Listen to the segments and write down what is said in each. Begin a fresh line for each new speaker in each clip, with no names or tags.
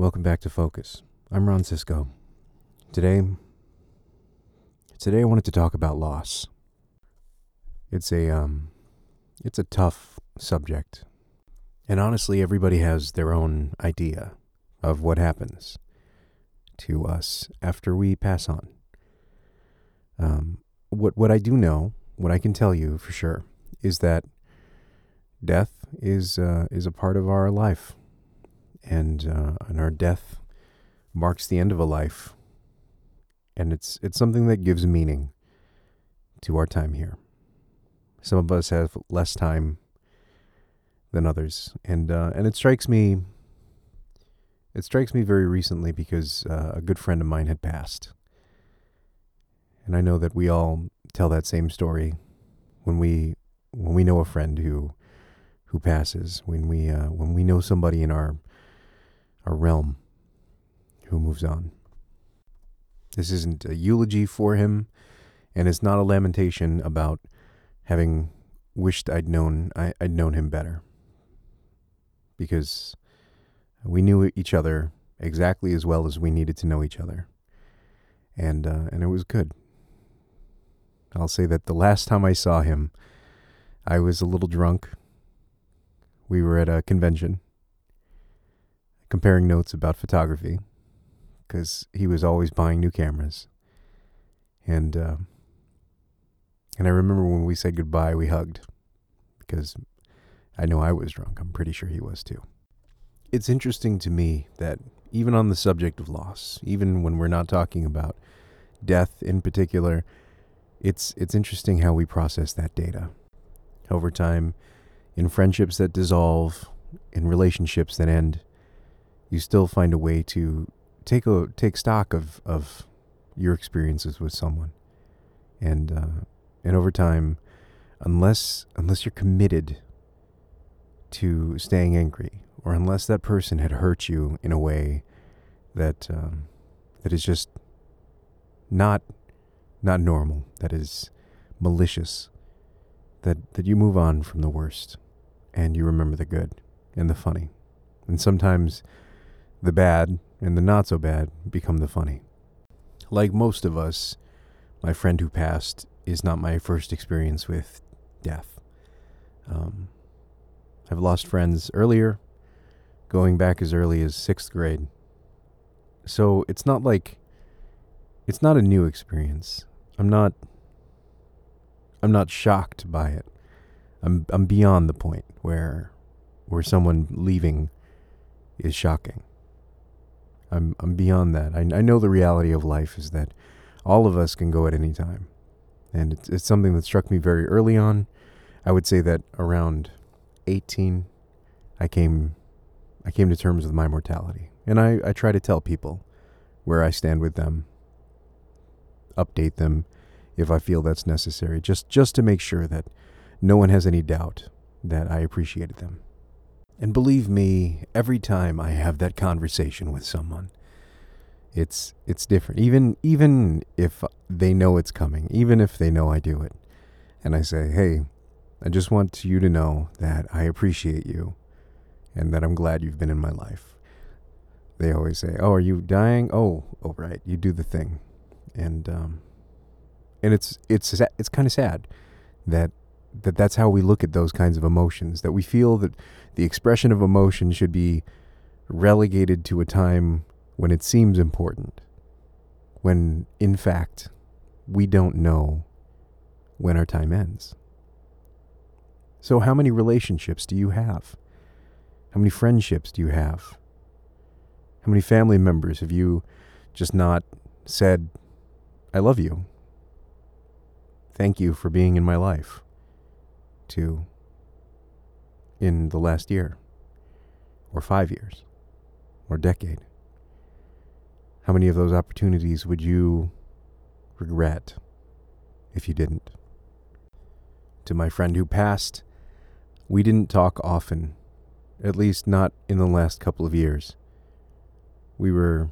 Welcome back to Focus. I'm Ron Cisco. Today, today I wanted to talk about loss. It's a um, it's a tough subject, and honestly, everybody has their own idea of what happens to us after we pass on. Um, what what I do know, what I can tell you for sure, is that death is uh, is a part of our life, and uh, and our death marks the end of a life, and it's it's something that gives meaning to our time here. Some of us have less time than others, and uh, and it strikes me. It strikes me very recently because uh, a good friend of mine had passed, and I know that we all tell that same story when we when we know a friend who who passes, when we uh, when we know somebody in our our realm who moves on. This isn't a eulogy for him, and it's not a lamentation about having wished I'd known I, I'd known him better. Because we knew each other exactly as well as we needed to know each other, and uh, and it was good. I'll say that the last time I saw him, I was a little drunk we were at a convention comparing notes about photography because he was always buying new cameras. And uh, and I remember when we said goodbye, we hugged because I know I was drunk. I'm pretty sure he was too. It's interesting to me that even on the subject of loss, even when we're not talking about death in particular, it's it's interesting how we process that data. Over time, in friendships that dissolve, in relationships that end, you still find a way to take a take stock of of your experiences with someone, and uh, and over time, unless unless you're committed to staying angry, or unless that person had hurt you in a way that um, that is just not not normal, that is malicious, that that you move on from the worst and you remember the good and the funny. And sometimes the bad and the not so bad become the funny. Like most of us, my friend who passed is not my first experience with death. Um, I've lost friends earlier, going back as early as sixth grade. So it's not like it's not a new experience. I'm not I'm not shocked by it. I'm I'm beyond the point where where someone leaving is shocking. I'm I'm beyond that. I I know the reality of life is that all of us can go at any time, and it's it's something that struck me very early on. I would say that around 18, I came I came to terms with my mortality, and I I try to tell people where I stand with them, update them if I feel that's necessary, just just to make sure that no one has any doubt that I appreciated them. And believe me, every time I have that conversation with someone, it's it's different. Even even if they know it's coming, even if they know I do it, and I say, "Hey, I just want you to know that I appreciate you, and that I'm glad you've been in my life." They always say, "Oh, are you dying? Oh, oh, right, you do the thing," and um, and it's it's it's kind of sad that that that's how we look at those kinds of emotions that we feel that the expression of emotion should be relegated to a time when it seems important when in fact we don't know when our time ends. So how many relationships do you have? How many friendships do you have? How many family members have you just not said i love you. Thank you for being in my life to in the last year, or five years, or decade? How many of those opportunities would you regret if you didn't? To my friend who passed, we didn't talk often, at least not in the last couple of years. We were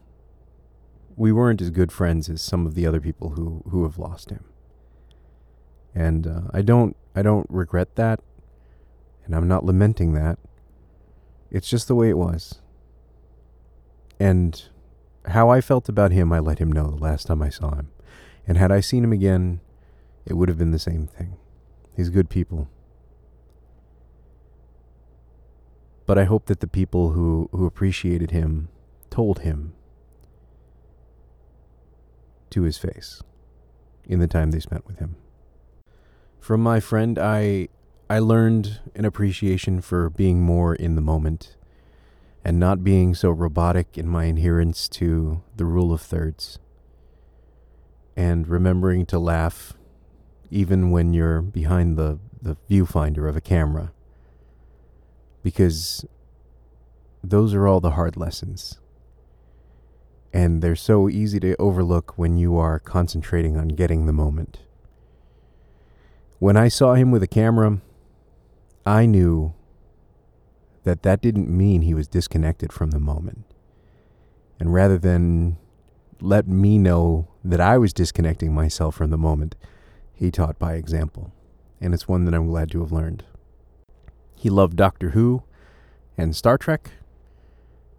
we weren't as good friends as some of the other people who, who have lost him. And uh, I don't I don't regret that, and I'm not lamenting that. It's just the way it was. And how I felt about him, I let him know the last time I saw him. And had I seen him again, it would have been the same thing. He's good people. But I hope that the people who, who appreciated him told him to his face in the time they spent with him. From my friend, I I learned an appreciation for being more in the moment and not being so robotic in my adherence to the rule of thirds. And remembering to laugh even when you're behind the, the viewfinder of a camera. Because those are all the hard lessons. And they're so easy to overlook when you are concentrating on getting the moment. When I saw him with a camera, I knew that that didn't mean he was disconnected from the moment. And rather than let me know that I was disconnecting myself from the moment, he taught by example. And it's one that I'm glad to have learned. He loved Doctor Who and Star Trek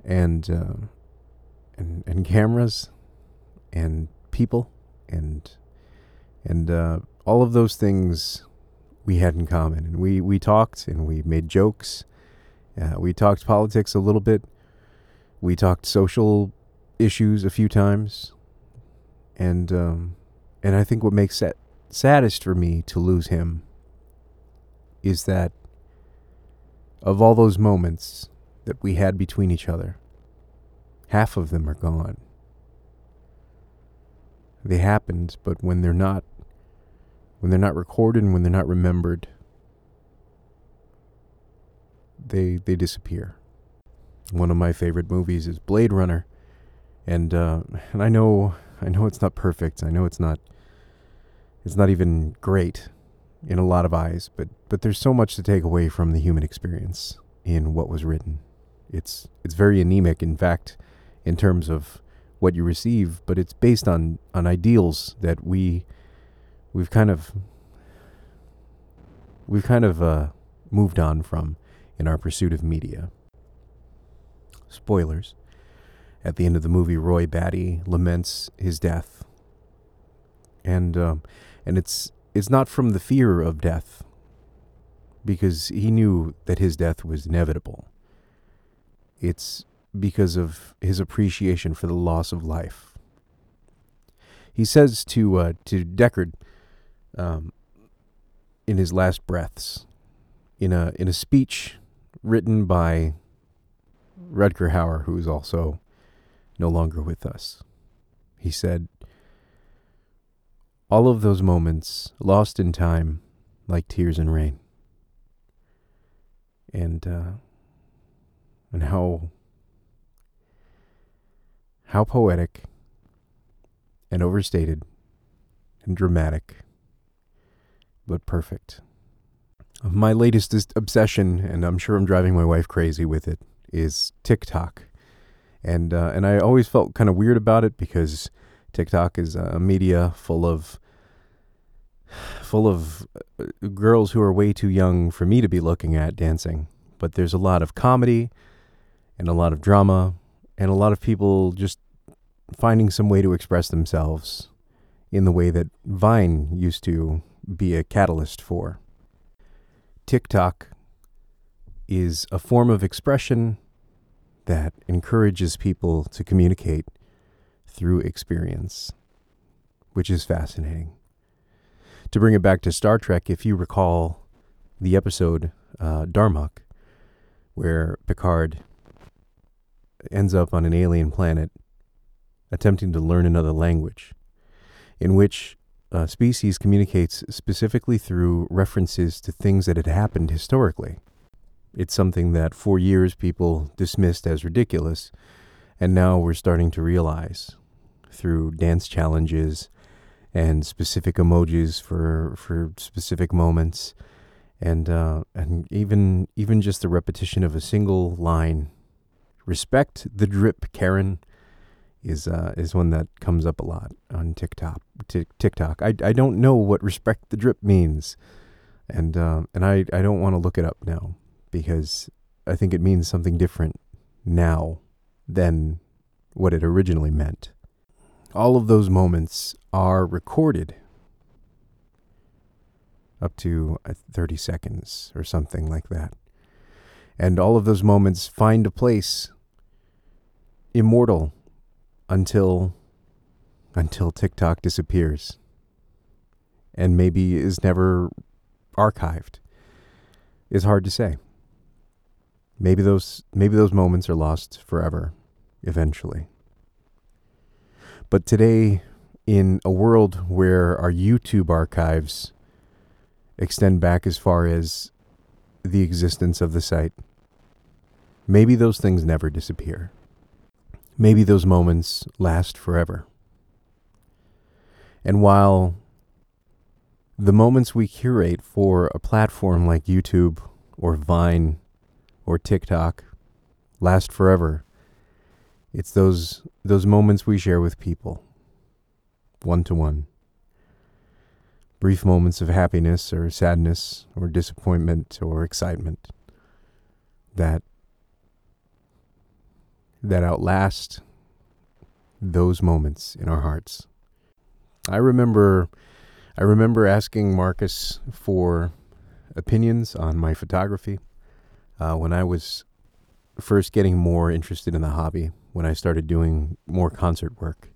and uh, and and cameras and people and and uh, all of those things we had in common. And we, we talked and we made jokes. Uh, we talked politics a little bit. We talked social issues a few times. And, um, and I think what makes it saddest for me to lose him is that of all those moments that we had between each other, half of them are gone. They happened, but when they're not when they're not recorded and when they're not remembered, they they disappear. One of my favorite movies is Blade Runner, and uh, and I know I know it's not perfect. I know it's not it's not even great in a lot of eyes, but but there's so much to take away from the human experience in what was written. It's it's very anemic, in fact, in terms of what you receive, but it's based on on ideals that we we've kind of we've kind of uh, moved on from in our pursuit of media. Spoilers. At the end of the movie, Roy Batty laments his death, and um, and it's it's not from the fear of death, because he knew that his death was inevitable. It's because of his appreciation for the loss of life. He says to uh, to Deckard, um, in his last breaths, in a in a speech written by Rutger Hauer, who is also no longer with us. He said, "All of those moments lost in time, like tears in rain." And uh, and how how poetic and overstated and dramatic but perfect. My latest obsession, and I'm sure I'm driving my wife crazy with it, is TikTok. And uh, and I always felt kind of weird about it because TikTok is a media full of full of uh, girls who are way too young for me to be looking at dancing. But there's a lot of comedy and a lot of drama and a lot of people just finding some way to express themselves in the way that Vine used to be a catalyst for. TikTok is a form of expression that encourages people to communicate through experience, which is fascinating. To bring it back to Star Trek, if you recall the episode uh, Darmok, where Picard ends up on an alien planet attempting to learn another language, in which uh, species communicates specifically through references to things that had happened historically. It's something that for years people dismissed as ridiculous, and now we're starting to realize through dance challenges and specific emojis for for specific moments, and uh, and even even just the repetition of a single line. Respect the drip, Karen is uh, is one that comes up a lot on TikTok. T- TikTok. I, I don't know what respect the drip means, and uh, and I I don't want to look it up now because I think it means something different now than what it originally meant. All of those moments are recorded up to uh, 30 seconds or something like that. And all of those moments find a place immortal until until TikTok disappears and maybe is never archived. is hard to say. Maybe those maybe those moments are lost forever eventually. But today in a world where our YouTube archives extend back as far as the existence of the site, maybe those things never disappear. Maybe those moments last forever. And while the moments we curate for a platform like YouTube or Vine or TikTok last forever, it's those those moments we share with people one to one. Brief moments of happiness or sadness or disappointment or excitement that that outlast those moments in our hearts. I remember I remember asking Marcus for opinions on my photography uh, when I was first getting more interested in the hobby, when I started doing more concert work.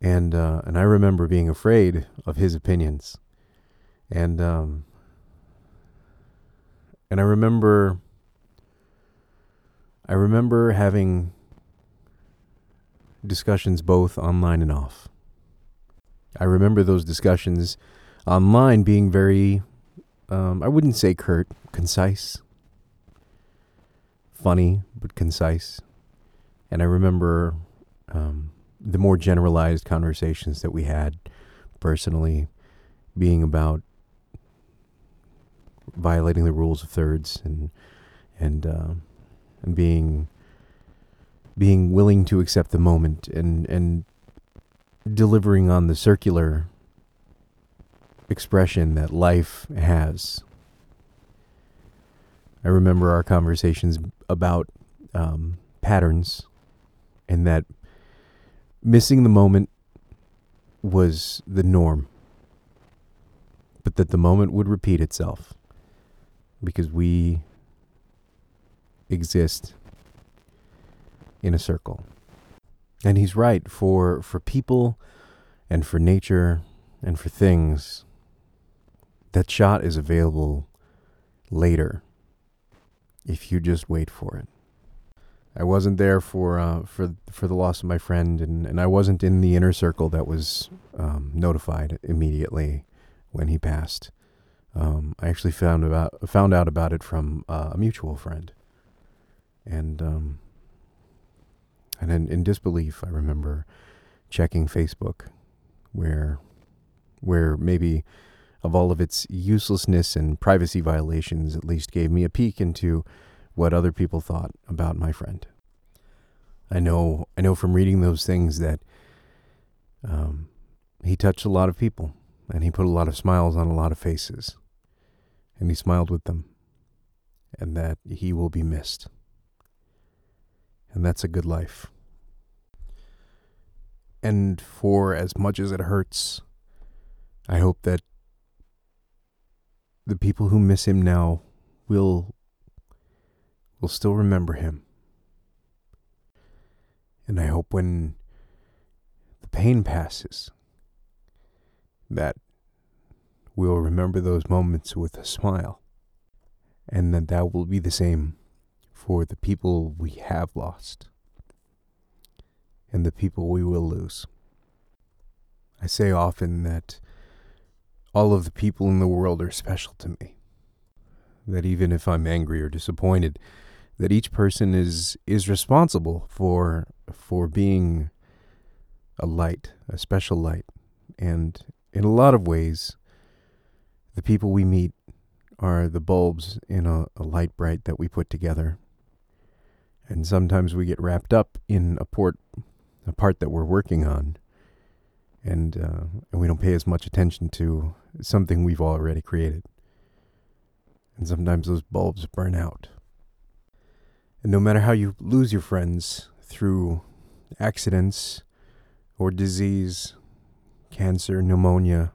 And uh, and I remember being afraid of his opinions. And um, and I remember I remember having discussions both online and off. I remember those discussions online being very, um, I wouldn't say curt, concise, funny, but concise. And I remember um, the more generalized conversations that we had personally being about violating the rules of thirds and and uh, and being being willing to accept the moment and and delivering on the circular expression that life has. I remember our conversations about um, patterns and that missing the moment was the norm, but that the moment would repeat itself because we exist in a circle. And he's right for for people and for nature and for things that shot is available later if you just wait for it. I wasn't there for uh, for for the loss of my friend, and, and I wasn't in the inner circle that was um, notified immediately when he passed. Um, I actually found about found out about it from uh, a mutual friend, and um, and in, in disbelief, I remember checking Facebook, where where maybe of all of its uselessness and privacy violations, at least gave me a peek into what other people thought about my friend. I know I know from reading those things that um, he touched a lot of people, and he put a lot of smiles on a lot of faces, and he smiled with them, and that he will be missed and that's a good life. And for as much as it hurts, I hope that the people who miss him now will will still remember him. And I hope when the pain passes that we'll remember those moments with a smile and that that will be the same for the people we have lost and the people we will lose. I say often that all of the people in the world are special to me. That even if I'm angry or disappointed, that each person is is responsible for for being a light, a special light. And in a lot of ways, the people we meet are the bulbs in a, a Lite-Brite that we put together and sometimes we get wrapped up in a port, a part that we're working on, and uh, and we don't pay as much attention to something we've already created. And sometimes those bulbs burn out. And no matter how you lose your friends through accidents or disease, cancer, pneumonia,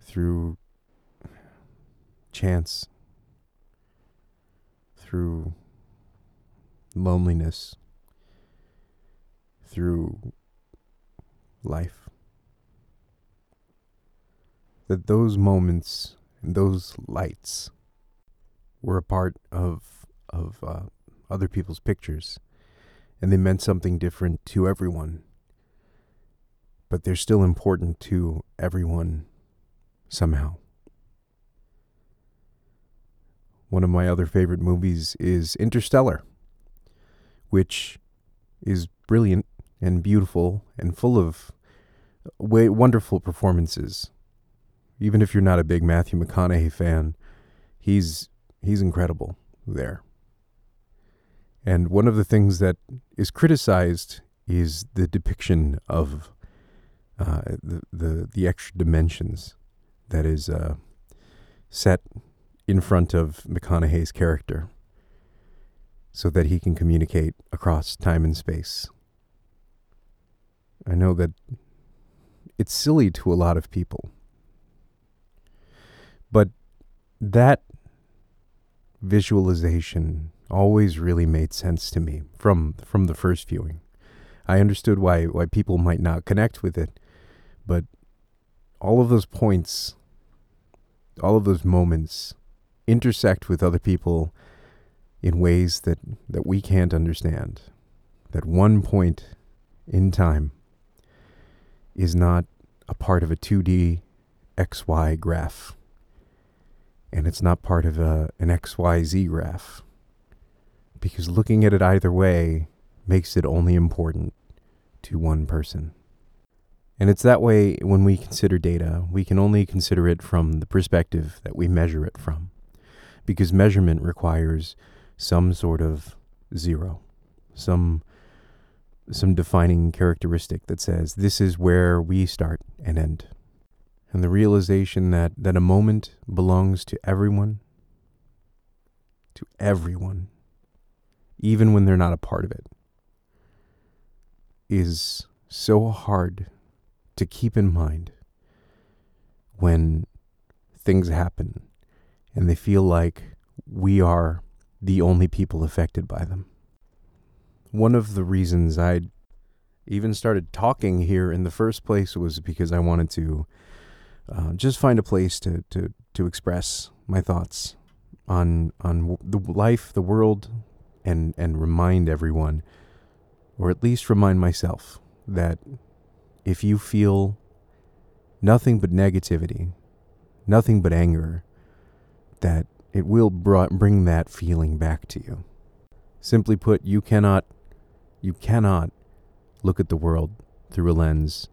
through chance, through loneliness, through life. That those moments and those lights were a part of of uh, other people's pictures, and they meant something different to everyone. But they're still important to everyone somehow. One of my other favorite movies is Interstellar, which is brilliant and beautiful and full of way wonderful performances. Even if you're not a big Matthew McConaughey fan, he's he's incredible there. And one of the things that is criticized is the depiction of uh, the, the the extra dimensions that is uh, set in front of McConaughey's character, so that he can communicate across time and space. I know that it's silly to a lot of people, but that visualization always really made sense to me from from the first viewing. I understood why why people might not connect with it, but all of those points, all of those moments intersect with other people in ways that, that we can't understand. That one point in time is not a part of a 2D XY graph and it's not part of a, an XYZ graph. Because looking at it either way makes it only important to one person. And it's that way when we consider data, we can only consider it from the perspective that we measure it from. Because measurement requires some sort of zero, some some defining characteristic that says this is where we start and end. And the realization that, that a moment belongs to everyone, to everyone, even when they're not a part of it, is so hard to keep in mind when things happen and they feel like we are the only people affected by them. One of the reasons I even started talking here in the first place was because I wanted to uh, just find a place to, to, to express my thoughts on on the life, the world, and and remind everyone, or at least remind myself that if you feel nothing but negativity, nothing but anger, that it will bring that feeling back to you. Simply put, you cannot you cannot look at the world through a lens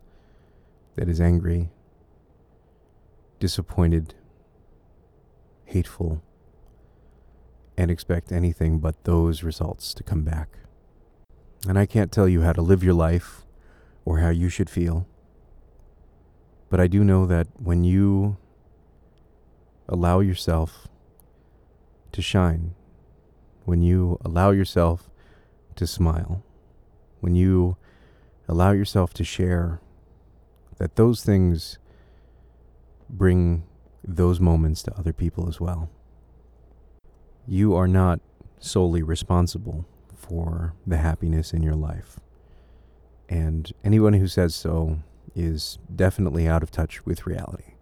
that is angry disappointed, hateful, and expect anything but those results to come back. And I can't tell you how to live your life or how you should feel, but I do know that when you allow yourself to shine, when you allow yourself to smile, when you allow yourself to share, that those things bring those moments to other people as well. You are not solely responsible for the happiness in your life. And anyone who says so is definitely out of touch with reality.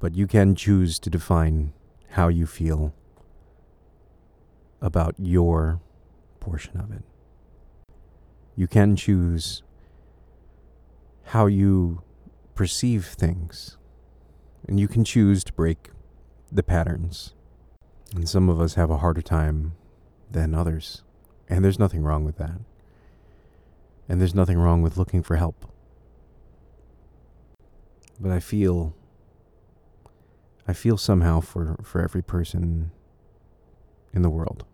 But you can choose to define how you feel about your portion of it. You can choose how you perceive things and you can choose to break the patterns. And some of us have a harder time than others. And there's nothing wrong with that. And there's nothing wrong with looking for help. But I feel I feel somehow for, for every person in the world.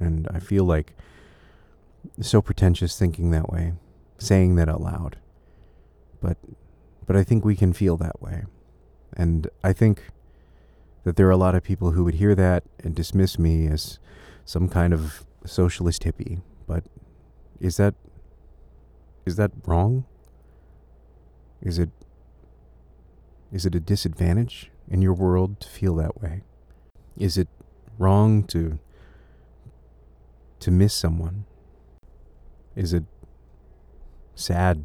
And I feel like so pretentious thinking that way, saying that out loud. But but I think we can feel that way. And I think that there are a lot of people who would hear that and dismiss me as some kind of socialist hippie. But is that is that wrong? Is it is it a disadvantage in your world to feel that way? Is it wrong to to miss someone? Is it sad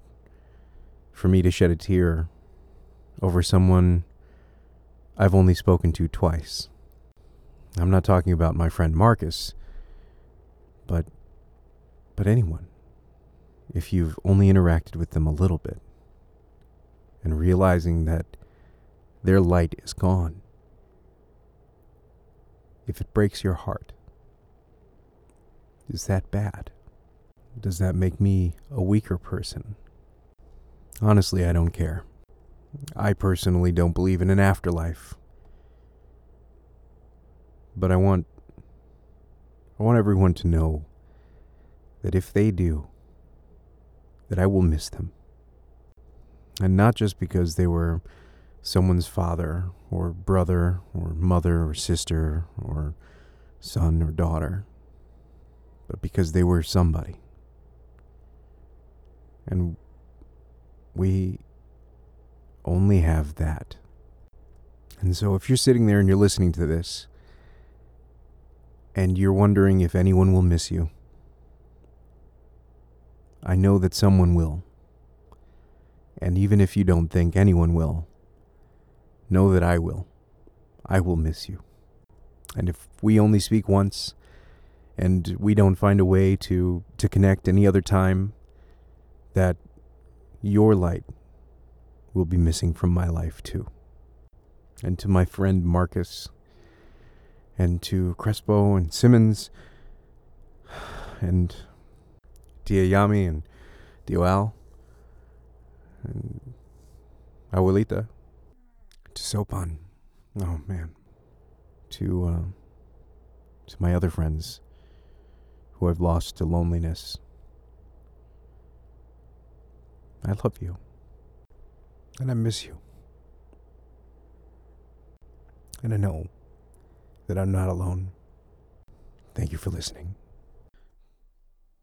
for me to shed a tear over someone I've only spoken to twice? I'm not talking about my friend Marcus, but but anyone. If you've only interacted with them a little bit and realizing that their light is gone. If it breaks your heart, is that bad? Does that make me a weaker person? Honestly, I don't care. I personally don't believe in an afterlife. But I want I want everyone to know that if they do, that I will miss them. And not just because they were someone's father or brother or mother or sister or son or daughter, but because they were somebody. And we only have that. And so if you're sitting there and you're listening to this, and you're wondering if anyone will miss you, I know that someone will. And even if you don't think anyone will, know that I will. I will miss you. And if we only speak once and we don't find a way to, to connect any other time, that your light will be missing from my life too. And to my friend Marcus, and to Crespo and Simmons, and Diayami and Dioal, and Abuelita to Sopan. Oh man, to uh, to my other friends who I've lost to loneliness. I love you, and I miss you, and I know that I'm not alone. Thank you for listening.